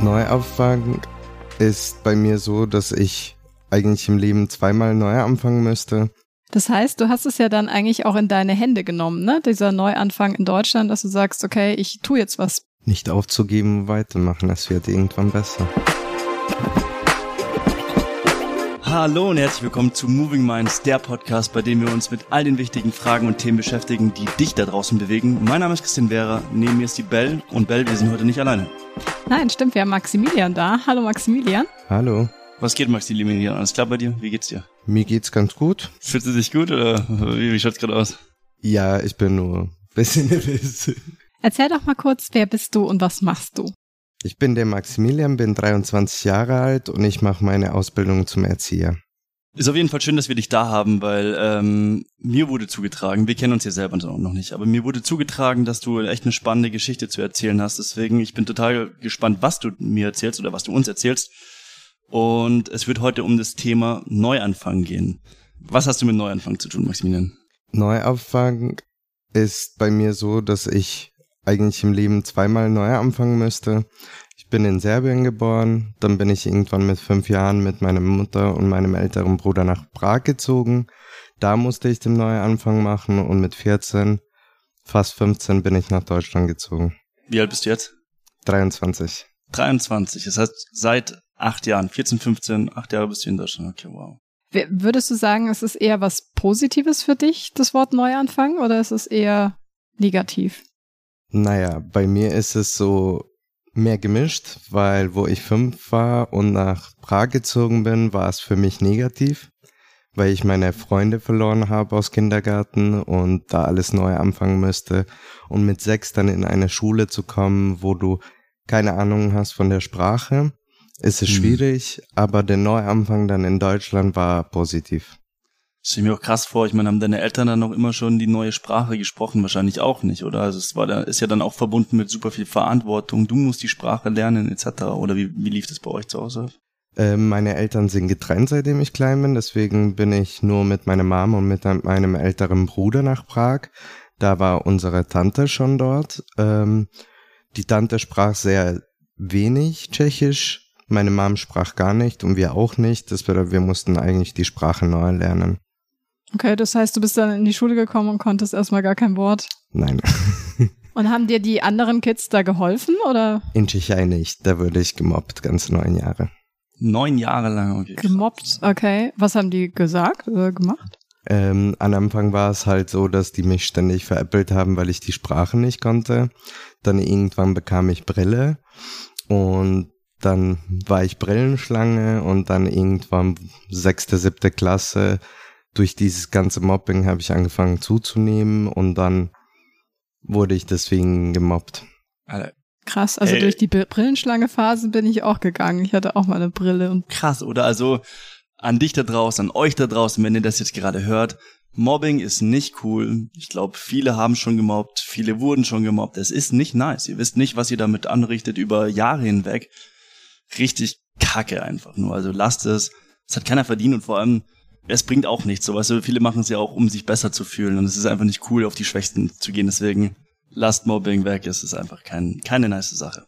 Neuanfang ist bei mir so, dass ich eigentlich im Leben zweimal neu anfangen müsste. Das heißt, du hast es ja dann eigentlich auch in deine Hände genommen, ne? Dieser Neuanfang in Deutschland, dass du sagst, okay, ich tue jetzt was. Nicht aufzugeben, weitermachen, es wird irgendwann besser. Hallo und herzlich willkommen zu Moving Minds, der Podcast, bei dem wir uns mit all den wichtigen Fragen und Themen beschäftigen, die dich da draußen bewegen. Mein Name ist Christian Vera, neben mir ist die Bell und Bell, wir sind heute nicht alleine. Nein, stimmt, wir haben Maximilian da. Hallo Maximilian. Hallo. Was geht, Maximilian? Alles klar bei dir? Wie geht's dir? Mir geht's ganz gut. Fühlst du dich gut oder wie, wie schaut's gerade aus? Ja, ich bin nur ein bisschen nervös. Erzähl doch mal kurz, wer bist du und was machst du? Ich bin der Maximilian, bin 23 Jahre alt und ich mache meine Ausbildung zum Erzieher. Ist auf jeden Fall schön, dass wir dich da haben, weil ähm, mir wurde zugetragen, wir kennen uns ja selber noch nicht, aber mir wurde zugetragen, dass du echt eine spannende Geschichte zu erzählen hast. Deswegen, ich bin total gespannt, was du mir erzählst oder was du uns erzählst. Und es wird heute um das Thema Neuanfang gehen. Was hast du mit Neuanfang zu tun, Maximilian? Neuanfang ist bei mir so, dass ich eigentlich im Leben zweimal neu anfangen müsste. Ich bin in Serbien geboren, dann bin ich irgendwann mit fünf Jahren mit meiner Mutter und meinem älteren Bruder nach Prag gezogen. Da musste ich den Neuanfang machen und mit 14, fast 15 bin ich nach Deutschland gezogen. Wie alt bist du jetzt? 23. 23, das heißt seit acht Jahren, 14, 15, acht Jahre bist du in Deutschland. Okay, wow. Würdest du sagen, es ist eher was Positives für dich, das Wort Neuanfang, oder ist es eher negativ? Naja, bei mir ist es so mehr gemischt, weil wo ich fünf war und nach Prag gezogen bin, war es für mich negativ, weil ich meine Freunde verloren habe aus Kindergarten und da alles neu anfangen müsste. Und mit sechs dann in eine Schule zu kommen, wo du keine Ahnung hast von der Sprache, ist es hm. schwierig, aber der Neuanfang dann in Deutschland war positiv. Stell mir auch krass vor, ich meine, haben deine Eltern dann noch immer schon die neue Sprache gesprochen? Wahrscheinlich auch nicht, oder? Also es war da, ist ja dann auch verbunden mit super viel Verantwortung. Du musst die Sprache lernen, etc. Oder wie, wie lief das bei euch zu Hause? Ähm, meine Eltern sind getrennt, seitdem ich klein bin. Deswegen bin ich nur mit meiner Mom und mit meinem älteren Bruder nach Prag. Da war unsere Tante schon dort. Ähm, die Tante sprach sehr wenig Tschechisch. Meine Mom sprach gar nicht und wir auch nicht. Das bedeutet, wir mussten eigentlich die Sprache neu lernen. Okay, das heißt, du bist dann in die Schule gekommen und konntest erstmal gar kein Wort. Nein. und haben dir die anderen Kids da geholfen oder? In Tschechei nicht. Da wurde ich gemobbt, ganz neun Jahre. Neun Jahre lang, okay. Gemobbt, okay. Was haben die gesagt oder gemacht? Ähm, am Anfang war es halt so, dass die mich ständig veräppelt haben, weil ich die Sprache nicht konnte. Dann irgendwann bekam ich Brille und dann war ich Brillenschlange und dann irgendwann sechste, siebte Klasse durch dieses ganze Mobbing habe ich angefangen zuzunehmen und dann wurde ich deswegen gemobbt. Alter. Krass, also Ey. durch die Brillenschlange-Phase bin ich auch gegangen. Ich hatte auch mal eine Brille und. Krass, oder? Also an dich da draußen, an euch da draußen, wenn ihr das jetzt gerade hört. Mobbing ist nicht cool. Ich glaube, viele haben schon gemobbt, viele wurden schon gemobbt. Es ist nicht nice. Ihr wisst nicht, was ihr damit anrichtet über Jahre hinweg. Richtig kacke einfach nur. Also lasst es. Es hat keiner verdient und vor allem es bringt auch nichts. So, weißt du, viele machen es ja auch, um sich besser zu fühlen. Und es ist einfach nicht cool, auf die Schwächsten zu gehen. Deswegen lasst Mobbing weg. Es ist einfach kein, keine nice Sache.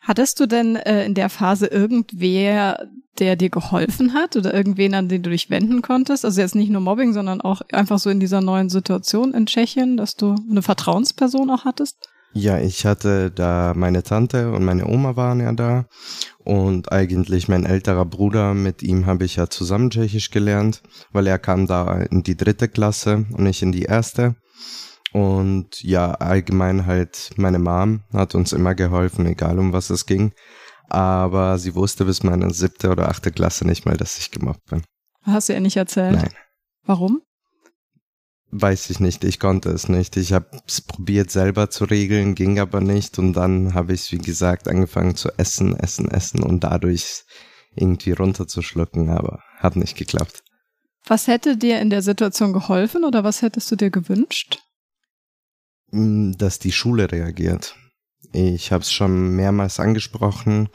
Hattest du denn äh, in der Phase irgendwer, der dir geholfen hat oder irgendwen, an den du dich wenden konntest? Also jetzt nicht nur Mobbing, sondern auch einfach so in dieser neuen Situation in Tschechien, dass du eine Vertrauensperson auch hattest? Ja, ich hatte da meine Tante und meine Oma waren ja da und eigentlich mein älterer Bruder, mit ihm habe ich ja zusammen Tschechisch gelernt, weil er kam da in die dritte Klasse und ich in die erste. Und ja, allgemein halt meine Mom hat uns immer geholfen, egal um was es ging. Aber sie wusste bis meine siebte oder achte Klasse nicht mal, dass ich gemobbt bin. Hast du ihr nicht erzählt? Nein. Warum? Weiß ich nicht, ich konnte es nicht. Ich habe es probiert selber zu regeln, ging aber nicht und dann habe ich, wie gesagt, angefangen zu essen, essen, essen und dadurch irgendwie runterzuschlucken, aber hat nicht geklappt. Was hätte dir in der Situation geholfen oder was hättest du dir gewünscht? Mm, dass die Schule reagiert. Ich habe es schon mehrmals angesprochen.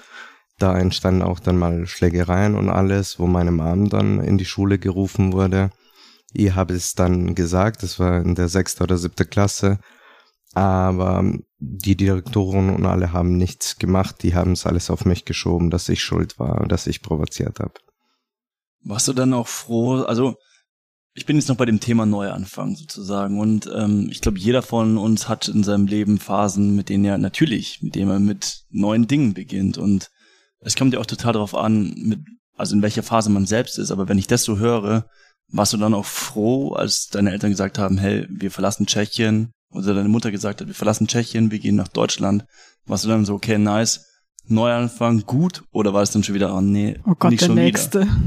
Da entstanden auch dann mal Schlägereien und alles, wo meine Mom dann in die Schule gerufen wurde. Ich habe es dann gesagt, das war in der sechste oder siebte Klasse. Aber die Direktoren und alle haben nichts gemacht, die haben es alles auf mich geschoben, dass ich schuld war, dass ich provoziert habe. Warst du dann auch froh, also ich bin jetzt noch bei dem Thema Neuanfang sozusagen. Und ähm, ich glaube, jeder von uns hat in seinem Leben Phasen, mit denen er natürlich, mit denen er mit neuen Dingen beginnt. Und es kommt ja auch total darauf an, mit, also in welcher Phase man selbst ist, aber wenn ich das so höre, warst du dann auch froh, als deine Eltern gesagt haben, hey, wir verlassen Tschechien, oder deine Mutter gesagt hat, wir verlassen Tschechien, wir gehen nach Deutschland, warst du dann so, okay, nice, Neuanfang, gut, oder war es dann schon wieder, oh nee, oh Gott, nicht der schon nächste. wieder?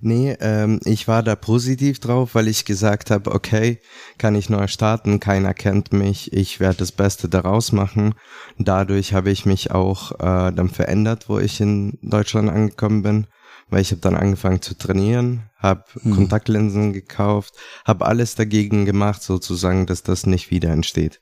Nee, ähm, ich war da positiv drauf, weil ich gesagt habe, okay, kann ich neu starten, keiner kennt mich, ich werde das Beste daraus machen. Dadurch habe ich mich auch äh, dann verändert, wo ich in Deutschland angekommen bin, weil ich habe dann angefangen zu trainieren, habe Hm. Kontaktlinsen gekauft, habe alles dagegen gemacht, sozusagen, dass das nicht wieder entsteht.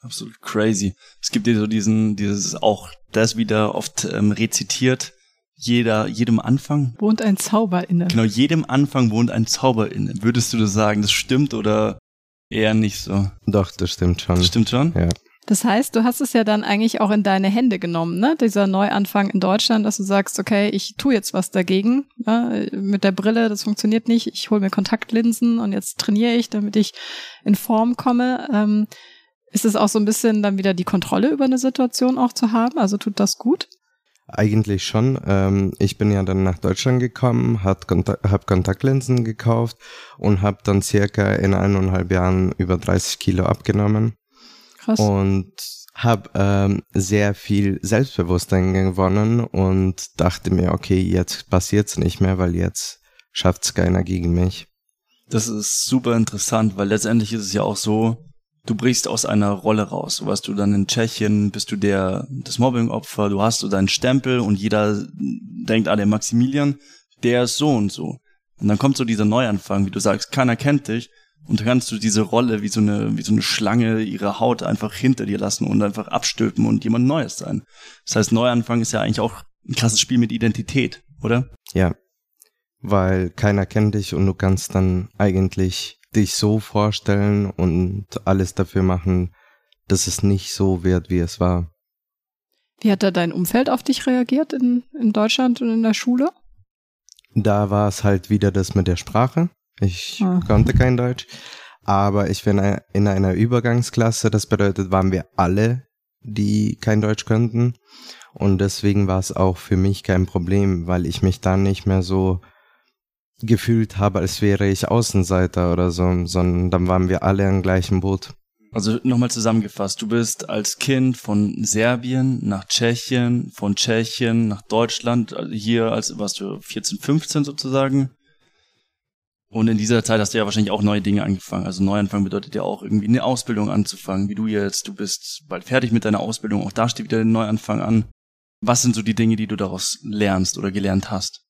Absolut crazy. Es gibt ja so diesen, dieses auch das wieder oft ähm, rezitiert. Jeder, jedem Anfang, Wohnt ein Zauber inne. genau, jedem Anfang wohnt ein Zauber inne. Würdest du das sagen, das stimmt oder eher nicht so? Doch, das stimmt schon. Das stimmt schon? Ja. Das heißt, du hast es ja dann eigentlich auch in deine Hände genommen, ne? Dieser Neuanfang in Deutschland, dass du sagst, okay, ich tu jetzt was dagegen. Ne? Mit der Brille, das funktioniert nicht. Ich hole mir Kontaktlinsen und jetzt trainiere ich, damit ich in Form komme. Ähm, ist es auch so ein bisschen dann wieder die Kontrolle über eine Situation auch zu haben? Also tut das gut? Eigentlich schon. Ähm, ich bin ja dann nach Deutschland gekommen, habe Kontak hab Kontaktlinsen gekauft und habe dann circa in eineinhalb Jahren über 30 Kilo abgenommen Krass. und habe ähm, sehr viel Selbstbewusstsein gewonnen und dachte mir, okay, jetzt passiert's nicht mehr, weil jetzt schafft's keiner gegen mich. Das ist super interessant, weil letztendlich ist es ja auch so, du brichst aus einer Rolle raus. Du warst du dann in Tschechien, bist du der, das Mobbing-Opfer, du hast so deinen Stempel und jeder denkt, ah, der Maximilian, der ist so und so. Und dann kommt so dieser Neuanfang, wie du sagst, keiner kennt dich und dann kannst du diese Rolle wie so eine, wie so eine Schlange ihre Haut einfach hinter dir lassen und einfach abstülpen und jemand Neues sein. Das heißt, Neuanfang ist ja eigentlich auch ein krasses Spiel mit Identität, oder? Ja, weil keiner kennt dich und du kannst dann eigentlich dich so vorstellen und alles dafür machen, dass es nicht so wird, wie es war. Wie hat da dein Umfeld auf dich reagiert in, in Deutschland und in der Schule? Da war es halt wieder das mit der Sprache. Ich Ah. konnte kein Deutsch, aber ich bin in einer Übergangsklasse. Das bedeutet, waren wir alle, die kein Deutsch könnten. Und deswegen war es auch für mich kein Problem, weil ich mich dann nicht mehr so gefühlt habe, als wäre ich Außenseiter oder so, sondern dann waren wir alle im gleichen Boot. Also nochmal zusammengefasst, du bist als Kind von Serbien nach Tschechien, von Tschechien nach Deutschland, also hier als warst du 14, 15 sozusagen. Und in dieser Zeit hast du ja wahrscheinlich auch neue Dinge angefangen. Also Neuanfang bedeutet ja auch irgendwie eine Ausbildung anzufangen, wie du jetzt. Du bist bald fertig mit deiner Ausbildung, auch da steht wieder ein Neuanfang an. Was sind so die Dinge, die du daraus lernst oder gelernt hast?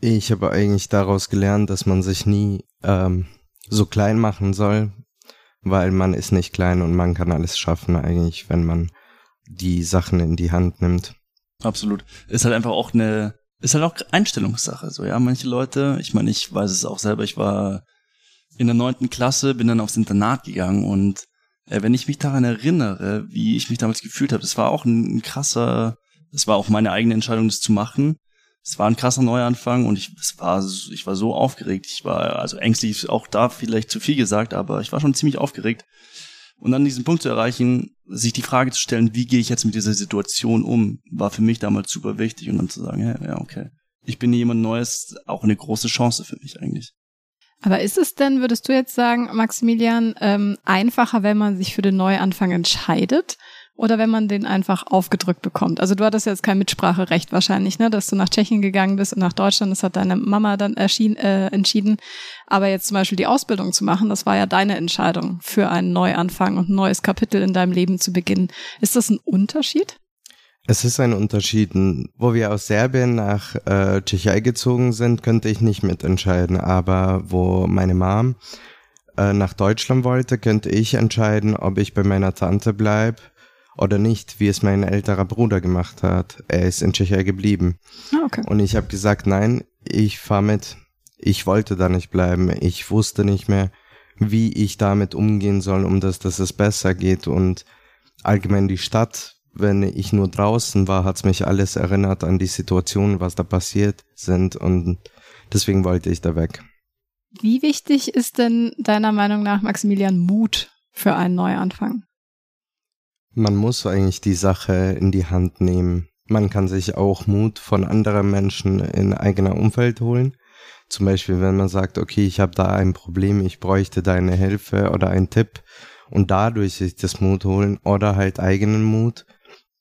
Ich habe eigentlich daraus gelernt, dass man sich nie ähm, so klein machen soll, weil man ist nicht klein und man kann alles schaffen eigentlich, wenn man die Sachen in die Hand nimmt. Absolut. Ist halt einfach auch eine, ist halt auch Einstellungssache. So, ja, manche Leute, ich meine, ich weiß es auch selber, ich war in der neunten Klasse, bin dann aufs Internat gegangen und äh, wenn ich mich daran erinnere, wie ich mich damals gefühlt habe, das war auch ein, ein krasser, das war auch meine eigene Entscheidung, das zu machen. Es war ein krasser Neuanfang und ich, es war, ich war so aufgeregt. Ich war, also ängstlich auch da vielleicht zu viel gesagt, aber ich war schon ziemlich aufgeregt. Und dann diesen Punkt zu erreichen, sich die Frage zu stellen, wie gehe ich jetzt mit dieser Situation um, war für mich damals super wichtig und dann zu sagen, ja, ja, okay. Ich bin jemand Neues, auch eine große Chance für mich eigentlich. Aber ist es denn, würdest du jetzt sagen, Maximilian, ähm, einfacher, wenn man sich für den Neuanfang entscheidet oder wenn man den einfach aufgedrückt bekommt? Also du hattest jetzt kein Mitspracherecht wahrscheinlich, ne, dass du nach Tschechien gegangen bist und nach Deutschland, das hat deine Mama dann erschien, äh, entschieden. Aber jetzt zum Beispiel die Ausbildung zu machen, das war ja deine Entscheidung für einen Neuanfang und ein neues Kapitel in deinem Leben zu beginnen. Ist das ein Unterschied? Es ist ein Unterschied. Wo wir aus Serbien nach äh, Tschechei gezogen sind, könnte ich nicht mitentscheiden. Aber wo meine Mom äh, nach Deutschland wollte, könnte ich entscheiden, ob ich bei meiner Tante bleib oder nicht, wie es mein älterer Bruder gemacht hat. Er ist in Tschechei geblieben. Ah, okay. Und ich habe gesagt, nein, ich fahr mit. Ich wollte da nicht bleiben. Ich wusste nicht mehr, wie ich damit umgehen soll, um dass, dass es besser geht. Und allgemein die Stadt, wenn ich nur draußen war, hat's mich alles erinnert an die Situation, was da passiert sind und deswegen wollte ich da weg. Wie wichtig ist denn deiner Meinung nach Maximilian Mut für einen Neuanfang? Man muss eigentlich die Sache in die Hand nehmen. Man kann sich auch Mut von anderen Menschen in eigener Umfeld holen. Zum Beispiel, wenn man sagt, okay, ich habe da ein Problem, ich bräuchte deine Hilfe oder einen Tipp und dadurch sich das Mut holen oder halt eigenen Mut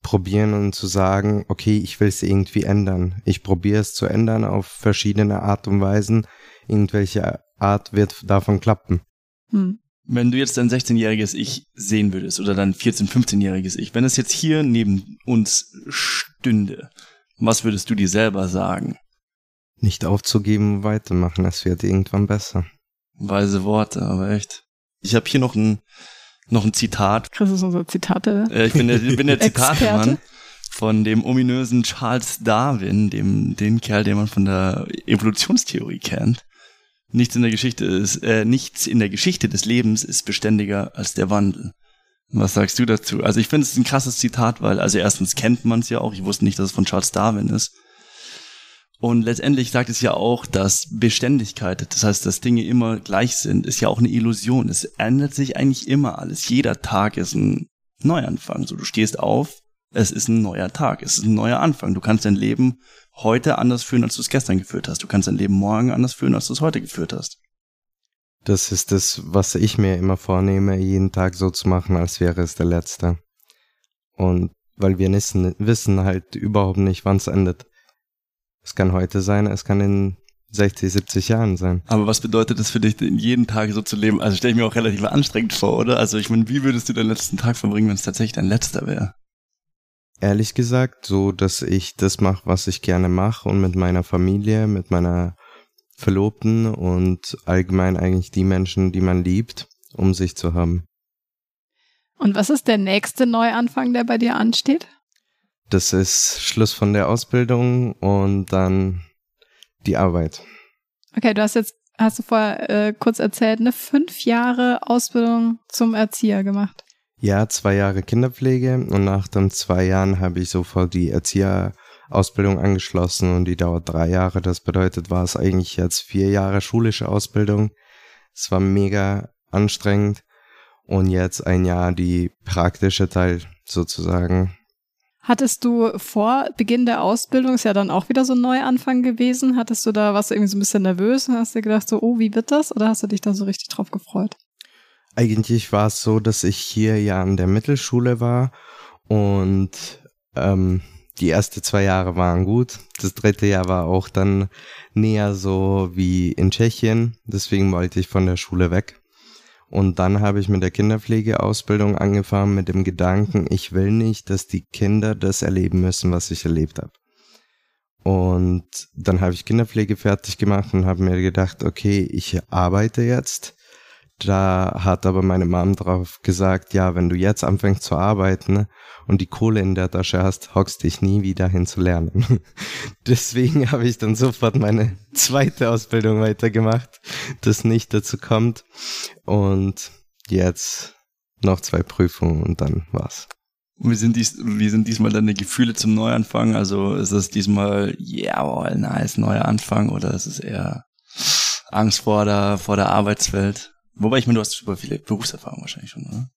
probieren und zu sagen, okay, ich will es irgendwie ändern. Ich probiere es zu ändern auf verschiedene Art und Weisen. Irgendwelche Art wird davon klappen. Hm. Wenn du jetzt dein 16-jähriges Ich sehen würdest oder dein 14-, 15-jähriges Ich, wenn es jetzt hier neben uns stünde, was würdest du dir selber sagen? Nicht aufzugeben, weitermachen, es wird irgendwann besser. Weise Worte, aber echt. Ich habe hier noch ein noch ein Zitat. Chris ist unser Zitate. Äh, ich bin der, bin der Zitatemann von dem ominösen Charles Darwin, dem den Kerl, den man von der Evolutionstheorie kennt. Nichts in der Geschichte ist, äh, nichts in der Geschichte des Lebens ist beständiger als der Wandel. Was sagst du dazu? Also ich finde es ein krasses Zitat, weil also erstens kennt man es ja auch. Ich wusste nicht, dass es von Charles Darwin ist. Und letztendlich sagt es ja auch, dass Beständigkeit, das heißt, dass Dinge immer gleich sind, ist ja auch eine Illusion. Es ändert sich eigentlich immer alles. Jeder Tag ist ein Neuanfang. So, du stehst auf, es ist ein neuer Tag, es ist ein neuer Anfang. Du kannst dein Leben heute anders führen, als du es gestern geführt hast. Du kannst dein Leben morgen anders führen, als du es heute geführt hast. Das ist das, was ich mir immer vornehme, jeden Tag so zu machen, als wäre es der letzte. Und weil wir wissen, wissen halt überhaupt nicht, wann es endet. Es kann heute sein, es kann in 60, 70 Jahren sein. Aber was bedeutet das für dich, jeden Tag so zu leben? Also stelle ich mir auch relativ anstrengend vor, oder? Also ich meine, wie würdest du deinen letzten Tag verbringen, wenn es tatsächlich dein letzter wäre? Ehrlich gesagt, so, dass ich das mache, was ich gerne mache und mit meiner Familie, mit meiner Verlobten und allgemein eigentlich die Menschen, die man liebt, um sich zu haben. Und was ist der nächste Neuanfang, der bei dir ansteht? Das ist Schluss von der Ausbildung und dann die Arbeit. Okay, du hast jetzt, hast du vorher äh, kurz erzählt, eine fünf Jahre Ausbildung zum Erzieher gemacht. Ja, zwei Jahre Kinderpflege und nach den zwei Jahren habe ich sofort die Erzieherausbildung angeschlossen und die dauert drei Jahre. Das bedeutet, war es eigentlich jetzt vier Jahre schulische Ausbildung. Es war mega anstrengend und jetzt ein Jahr die praktische Teil sozusagen. Hattest du vor Beginn der Ausbildung, ist ja dann auch wieder so ein Neuanfang gewesen, hattest du da, warst du irgendwie so ein bisschen nervös und hast dir gedacht so, oh, wie wird das? Oder hast du dich da so richtig drauf gefreut? Eigentlich war es so, dass ich hier ja an der Mittelschule war und ähm, die ersten zwei Jahre waren gut. Das dritte Jahr war auch dann näher so wie in Tschechien. Deswegen wollte ich von der Schule weg. Und dann habe ich mit der Kinderpflegeausbildung angefangen mit dem Gedanken, ich will nicht, dass die Kinder das erleben müssen, was ich erlebt habe. Und dann habe ich Kinderpflege fertig gemacht und habe mir gedacht, okay, ich arbeite jetzt da hat aber meine Mom drauf gesagt, ja, wenn du jetzt anfängst zu arbeiten und die Kohle in der Tasche hast, hockst dich nie wieder hin zu lernen. Deswegen habe ich dann sofort meine zweite Ausbildung weitergemacht, das nicht dazu kommt. Und jetzt noch zwei Prüfungen und dann war's. Wie sind, dies, wie sind diesmal deine Gefühle zum Neuanfang? Also ist es diesmal, ja, nice, neuer Anfang oder ist es eher Angst vor der, vor der Arbeitswelt? Wobei ich meine, du hast super viele Berufserfahrung wahrscheinlich schon, oder?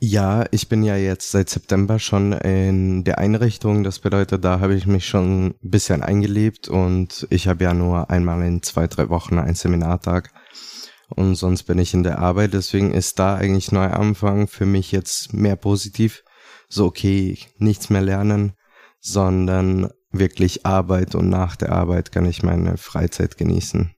Ja, ich bin ja jetzt seit September schon in der Einrichtung. Das bedeutet, da habe ich mich schon ein bisschen eingelebt und ich habe ja nur einmal in zwei, drei Wochen einen Seminartag. Und sonst bin ich in der Arbeit. Deswegen ist da eigentlich Neuanfang für mich jetzt mehr positiv. So, okay, nichts mehr lernen, sondern wirklich Arbeit und nach der Arbeit kann ich meine Freizeit genießen.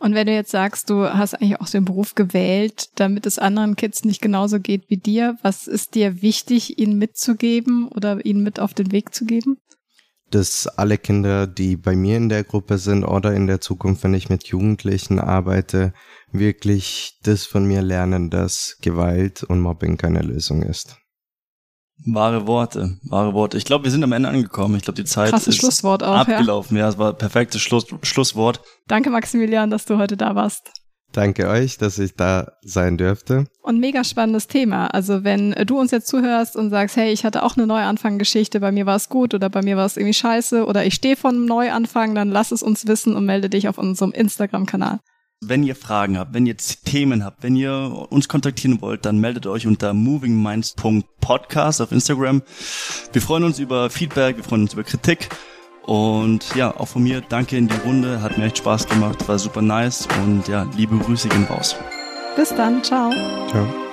Und wenn du jetzt sagst, du hast eigentlich auch den Beruf gewählt, damit es anderen Kids nicht genauso geht wie dir, was ist dir wichtig, ihnen mitzugeben oder ihnen mit auf den Weg zu geben? Dass alle Kinder, die bei mir in der Gruppe sind oder in der Zukunft, wenn ich mit Jugendlichen arbeite, wirklich das von mir lernen, dass Gewalt und Mobbing keine Lösung ist. Wahre Worte, wahre Worte. Ich glaube, wir sind am Ende angekommen. Ich glaube, die Zeit Krasses ist Schlusswort auch, abgelaufen. Ja, es war ein perfektes Schluss, Schlusswort. Danke, Maximilian, dass du heute da warst. Danke euch, dass ich da sein dürfte. Und mega spannendes Thema. Also wenn du uns jetzt zuhörst und sagst, hey, ich hatte auch eine Neuanfanggeschichte, bei mir war es gut oder bei mir war es irgendwie scheiße oder ich stehe vor einem Neuanfang, dann lass es uns wissen und melde dich auf unserem Instagram-Kanal. Wenn ihr Fragen habt, wenn ihr Themen habt, wenn ihr uns kontaktieren wollt, dann meldet euch unter movingminds.podcast auf Instagram. Wir freuen uns über Feedback, wir freuen uns über Kritik. Und ja, auch von mir danke in die Runde. Hat mir echt Spaß gemacht, war super nice. Und ja, liebe Grüße gehen raus. Bis dann, ciao. Ciao.